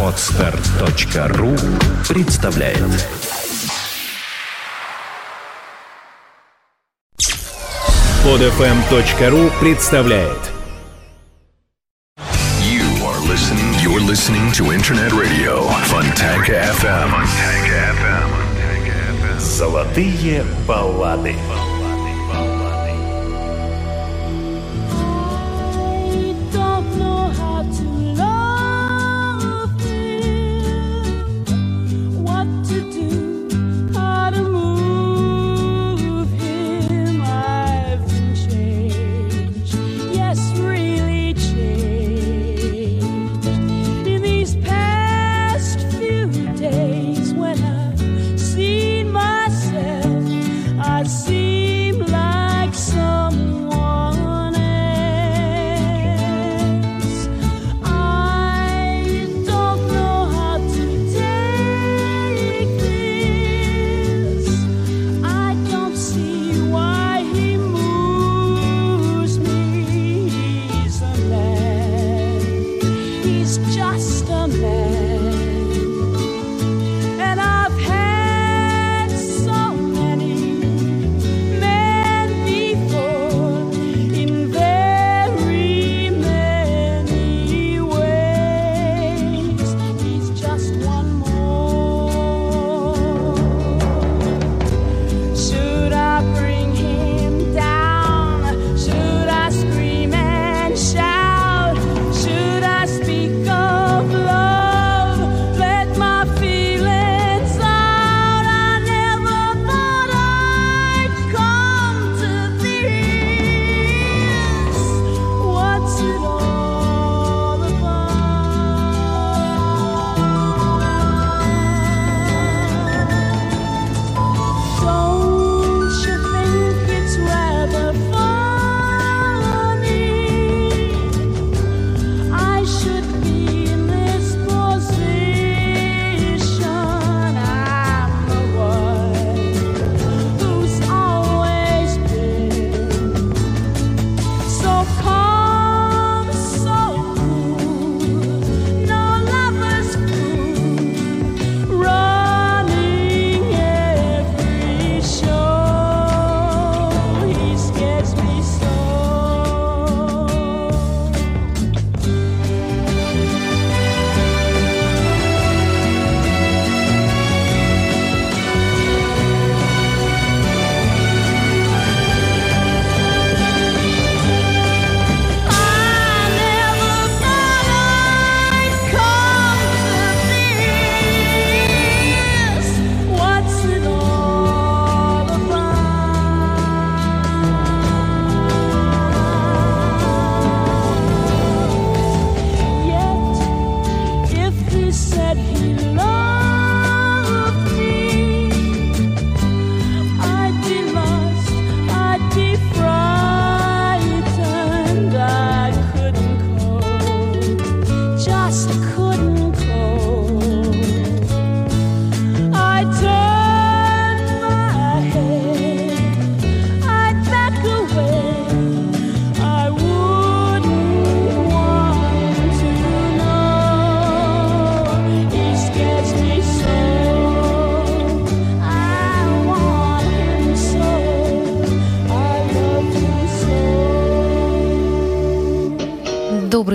Отстар.ру представляет Подфм.ру представляет You are listening. You're listening to Internet Radio Fontanka FM. Fontanka FM. Золотые баллады. I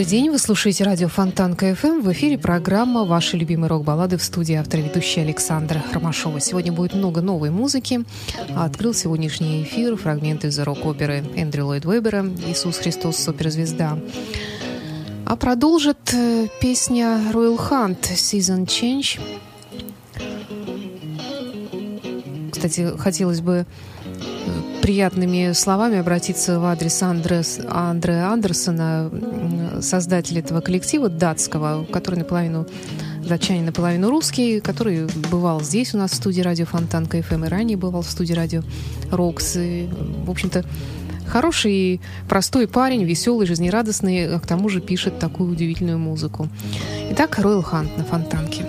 день, вы слушаете радио Фонтанка FM. В эфире программа «Ваши любимые рок-баллады» в студии автор ведущая Александра Ромашова. Сегодня будет много новой музыки. Открыл сегодняшний эфир фрагменты из рок-оперы Эндрю Ллойд Вебера «Иисус Христос. Суперзвезда». А продолжит э, песня Royal Hunt «Season Change». Кстати, хотелось бы э, приятными словами обратиться в адрес Андрес, Андрея Андерсена, создателя этого коллектива датского, который наполовину датчанин, наполовину русский, который бывал здесь у нас в студии радио Фонтанка FM и ранее бывал в студии радио Рокс. И, в общем-то, хороший, простой парень, веселый, жизнерадостный, а к тому же пишет такую удивительную музыку. Итак, Royal Hunt на Фонтанке.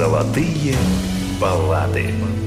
Золотые баллады.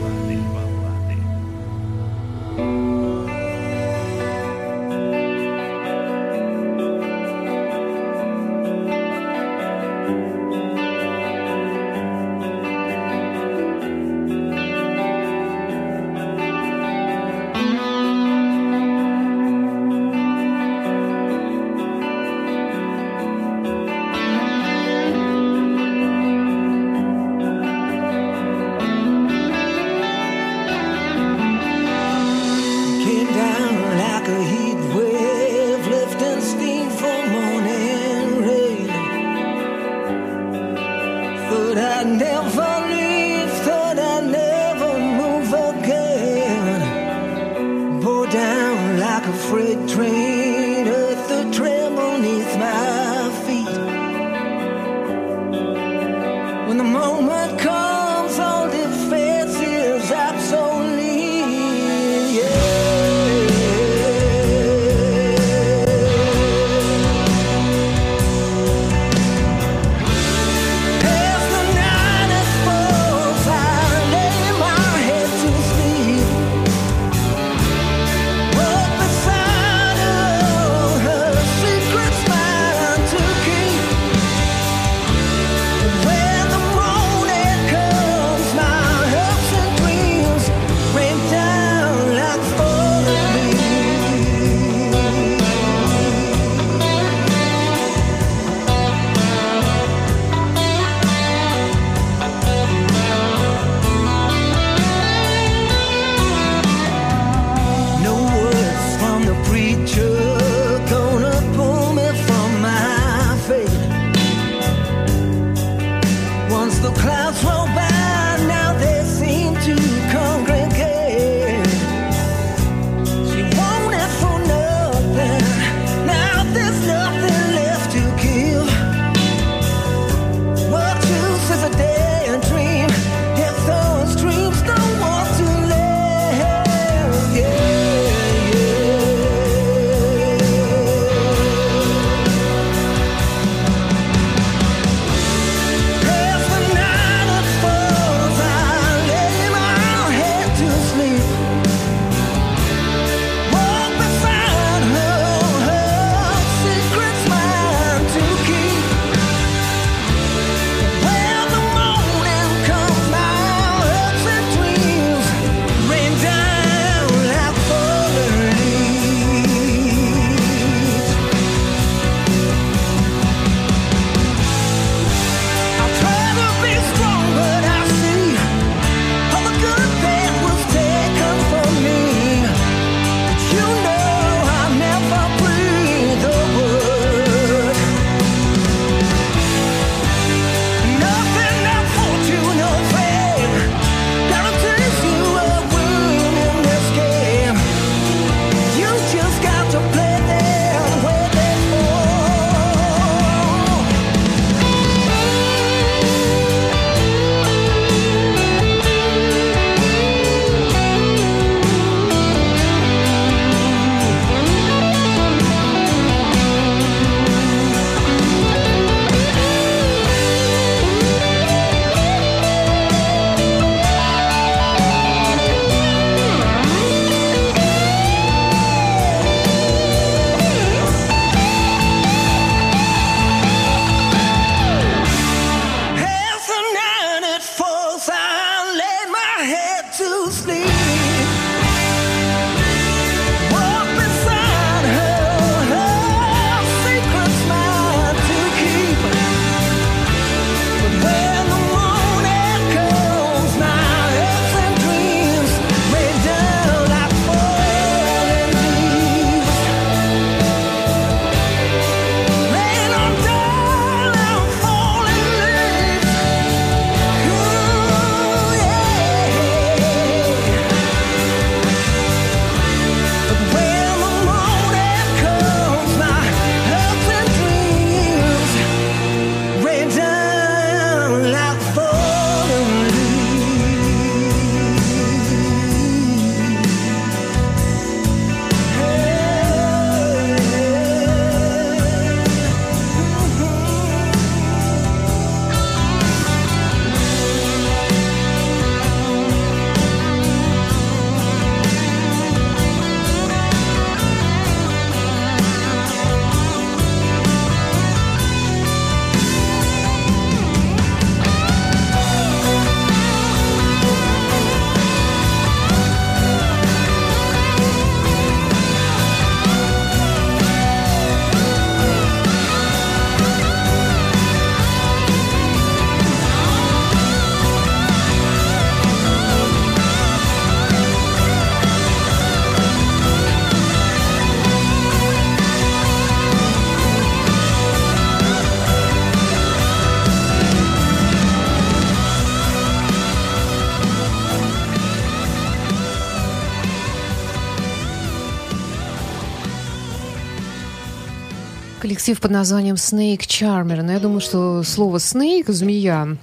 Коллектив под названием Snake Charmer. Но я думаю, что слово Snake, змея,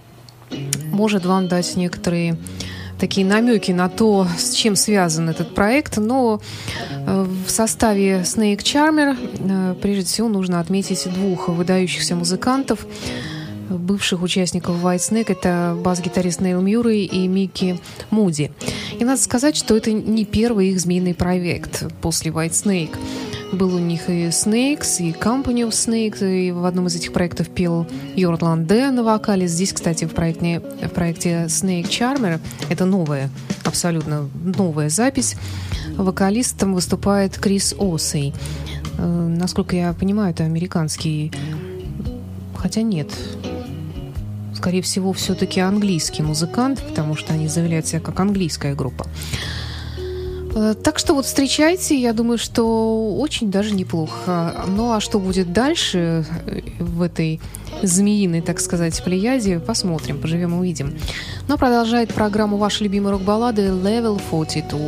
может вам дать некоторые такие намеки на то, с чем связан этот проект. Но э, в составе Snake Charmer э, прежде всего нужно отметить двух выдающихся музыкантов, бывших участников White Snake. Это бас-гитарист Нейл Мьюррей и Микки Муди. И надо сказать, что это не первый их змеиный проект после White Snake. Был у них и Snakes, и Company of Snakes, и в одном из этих проектов пел Йордланд Д на вокале. Здесь, кстати, в проекте, в проекте Snake Charmer, это новая, абсолютно новая запись, вокалистом выступает Крис Осей. Э, Насколько я понимаю, это американский, хотя нет, скорее всего, все-таки английский музыкант, потому что они заявляют себя как английская группа. Э, Так что вот встречайте, я думаю, что очень даже неплохо. Ну а что будет дальше э, в этой змеиной, так сказать, плеяде, посмотрим, поживем увидим. Но продолжает программу ваши любимые рок-баллады Level 42.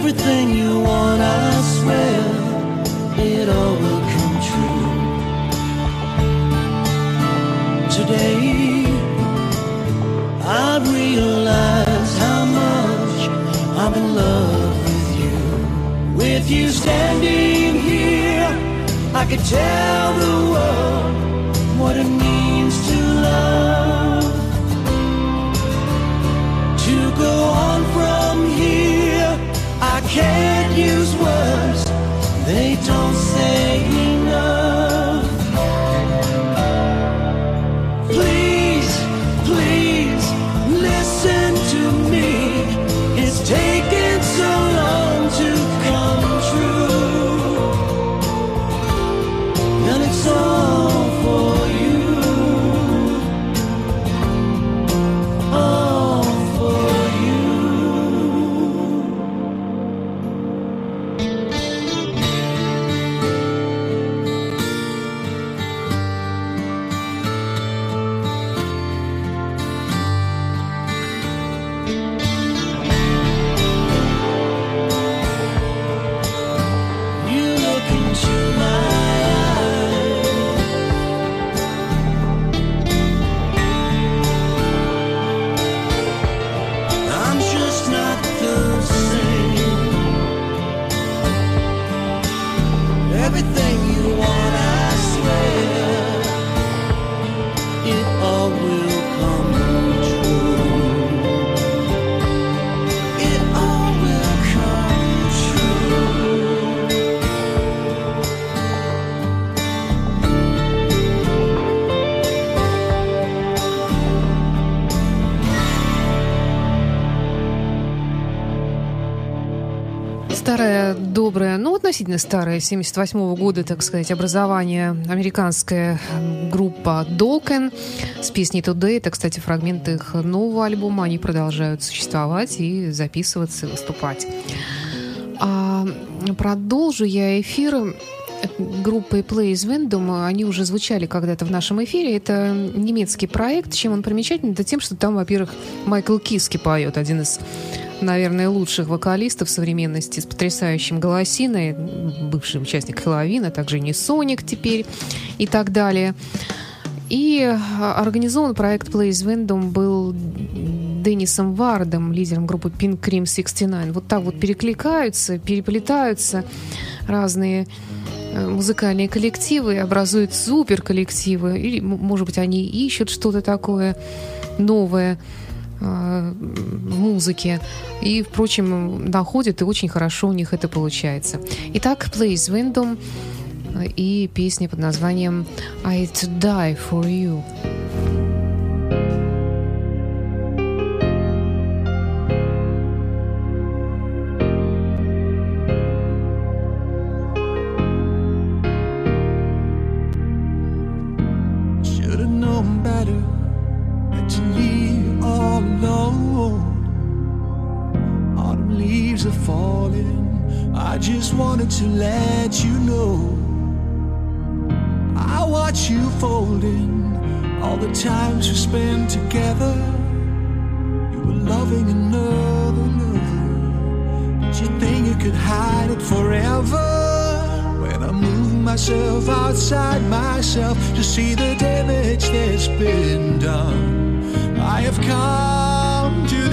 Everything you want, I swear, it all will come true. Today, I realize how much I'm in love with you. With you standing here, I could tell the world Старое, доброе, ну, относительно старое, 78 года, так сказать, образование, американская группа Dokken с песней Today. Это, кстати, фрагмент их нового альбома. Они продолжают существовать и записываться, и выступать. А продолжу я эфир группой Plays Windom. Они уже звучали когда-то в нашем эфире. Это немецкий проект. Чем он примечателен? Это тем, что там, во-первых, Майкл Киски поет, один из наверное, лучших вокалистов современности с потрясающим голосиной, бывший участник Хэллоуина, а также не Соник теперь и так далее. И а, организован проект Plays Windom был Деннисом Вардом, лидером группы Pink Cream 69. Вот так вот перекликаются, переплетаются разные э, музыкальные коллективы, образуют суперколлективы. Или, может быть, они ищут что-то такое новое музыке. И, впрочем, находят, и очень хорошо у них это получается. Итак, Plays Windom э, и песня под названием «I'd die for you». wanted to let you know I watch you folding all the times we spent together. You were loving another, another. Did you think you could hide it forever? When I move myself outside myself to see the damage that's been done, I have come to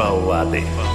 Pauade.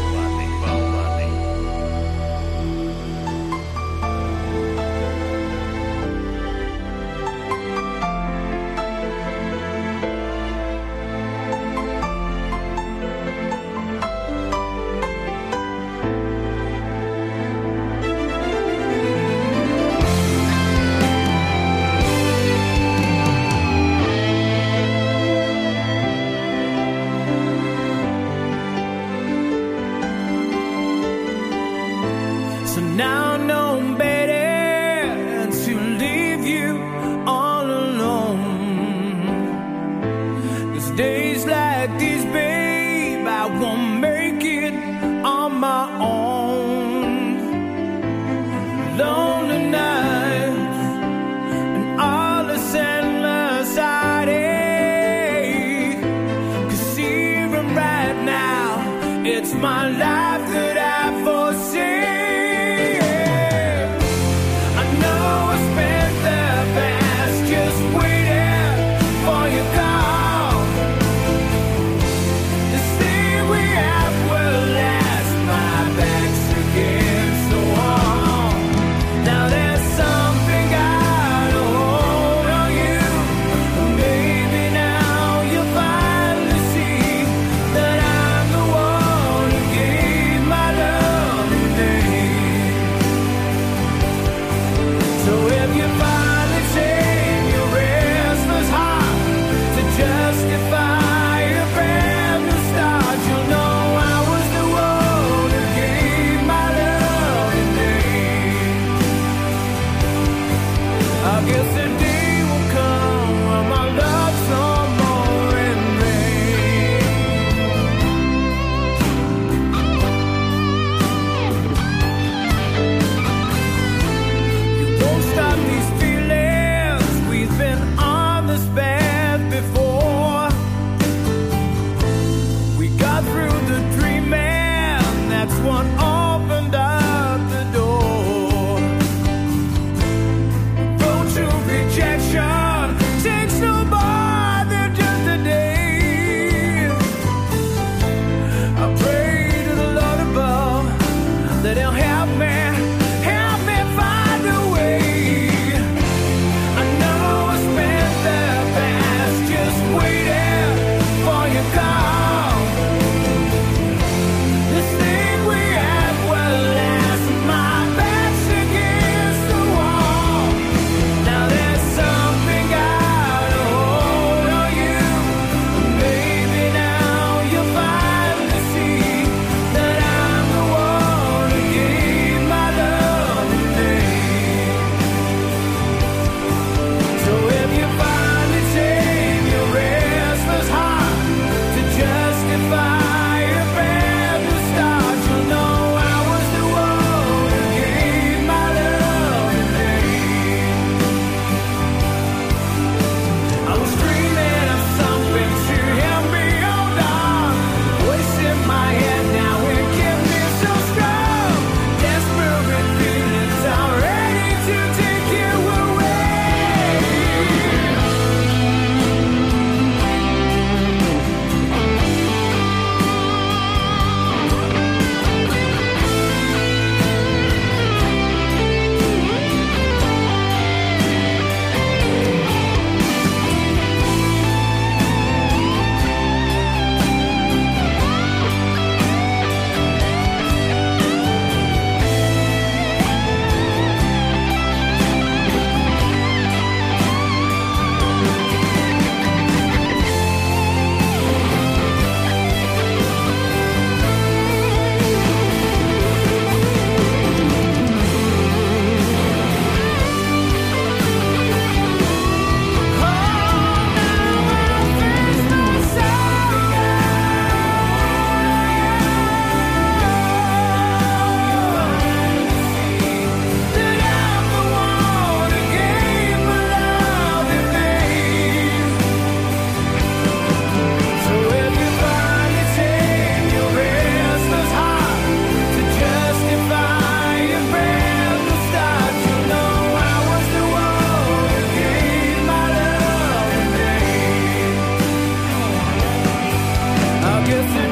different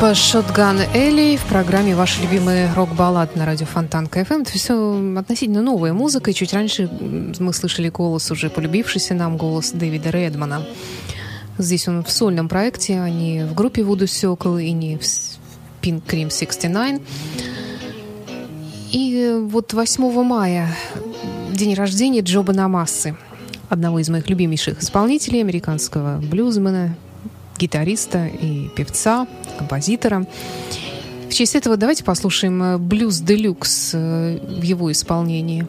Группа Shotgun Элли в программе «Ваши любимые рок-баллады» на радио Фонтан КФМ. Это все э, относительно новая музыка, и чуть раньше мы слышали голос, уже полюбившийся нам голос Дэвида Редмана. Здесь он в сольном проекте, а не в группе Вуду Circle и не в Pink Cream 69. И э, вот 8 мая день рождения Джоба Намассы, одного из моих любимейших исполнителей, американского блюзмена, гитариста и певца – композитора. В честь этого давайте послушаем э, блюз «Делюкс» э, в его исполнении.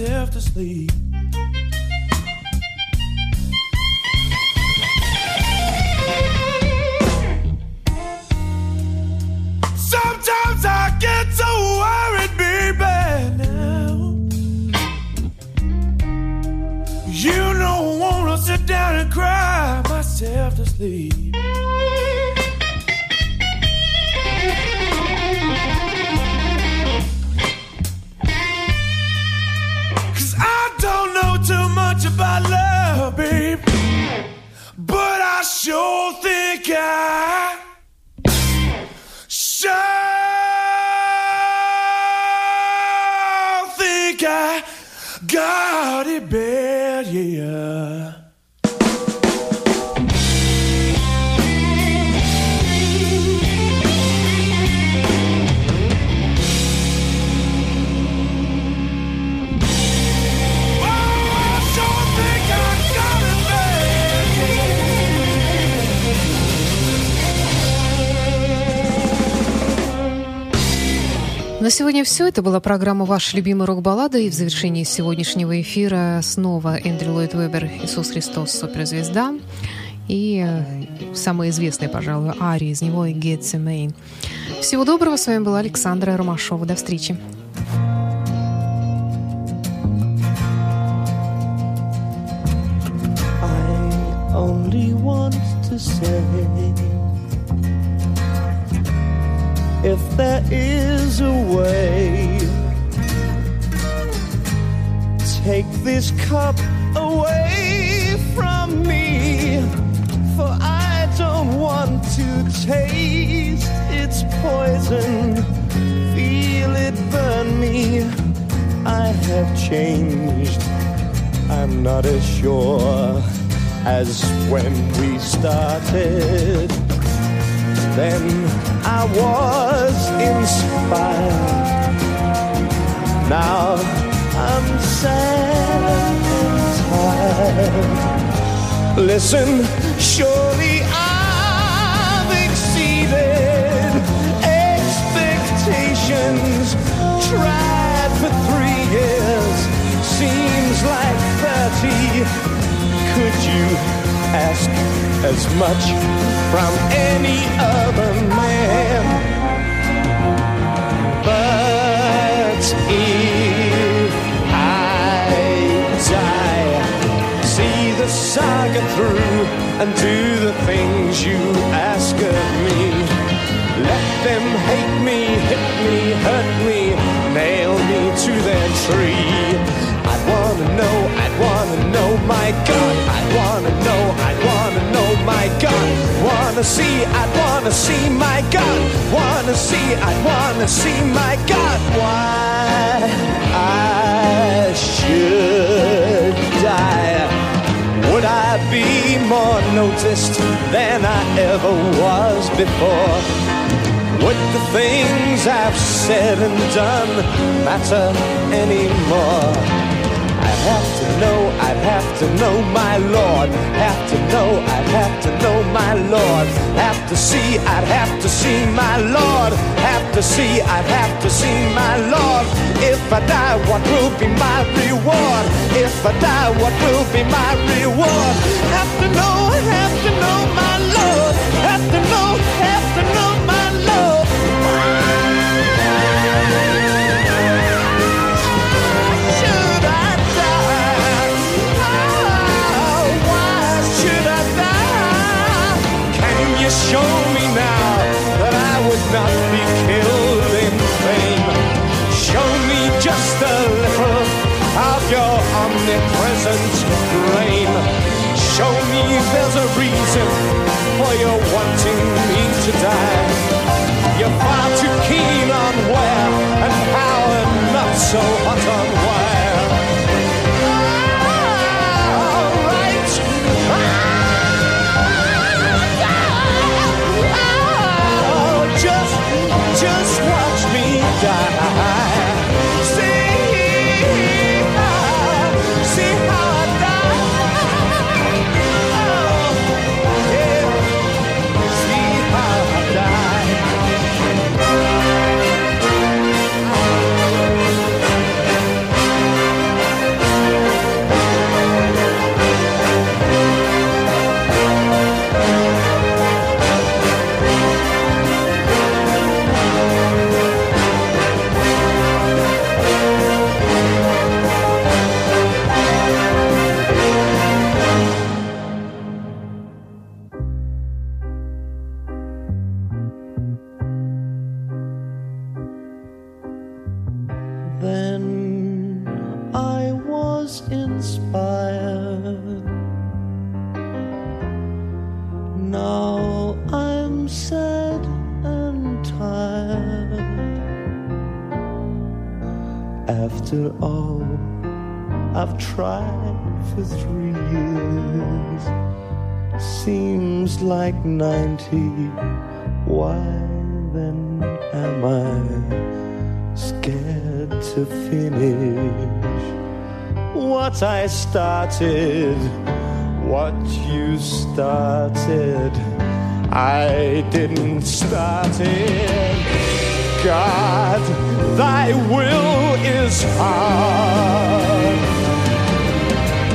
myself to sleep. Sometimes I get so worried, baby. Now you know I wanna sit down and cry myself to sleep. На сегодня все. Это была программа «Ваша любимая рок-баллада». И в завершении сегодняшнего эфира снова Эндрю Ллойд Вебер «Иисус Христос. Суперзвезда». И э, самая известная, пожалуй, ария из него «Gethsemane». Всего доброго. С вами была Александра Ромашова. До встречи. Only want to say if there is a way, take this cup away from me, for I don't want to taste its poison, feel it burn me. I have changed. I'm not as sure as when we started. Then I was inspired. Now I'm sad and tired. Listen, surely I've exceeded expectations. Tried for three years, seems like thirty. Could you ask as much from any other man? But if I die, see the saga through and do the things you ask of me. Let them hate me, hit me, hurt me, nail me to their tree. I'd wanna know, I'd wanna know, my God. Know, wanna know, my God. Wanna see, I'd wanna see, my God. Wanna see, I'd wanna see, my God. Why I should die. Would I be more noticed than I ever was before? Would the things I've said and done matter anymore? Have to know, I'd have to know my Lord. Have to know, I'd have to know my Lord. Have to see, I'd have to see my Lord. Have to see, I'd have to see my Lord. If I die, what will be my reward? If I die, what will be my reward? Have to know, have to know my Lord. Have to know, your omnipresent brain. Show me there's a reason for your wanting me to die. You're far too keen on where and how and not so hot on where. inspired. Now I'm sad and tired. After all, I've tried for three years. Seems like 90. Why then am I scared to finish? What I started? What you started, I didn't start it. God, thy will is hard,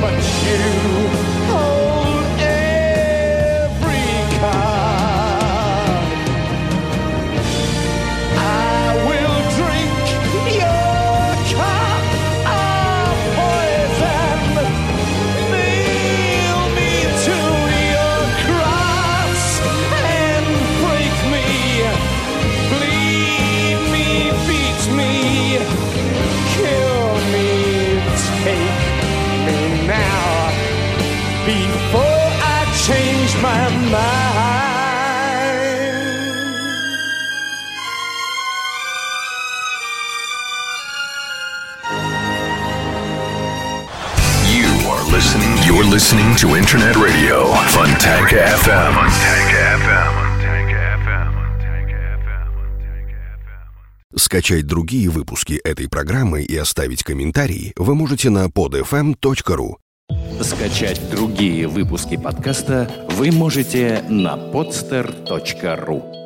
but you You're listening to Internet Radio FM. Fontanka FM. Скачать другие выпуски этой программы и оставить комментарии вы можете на podfm.ru. Скачать другие выпуски подкаста вы можете на podster.ru.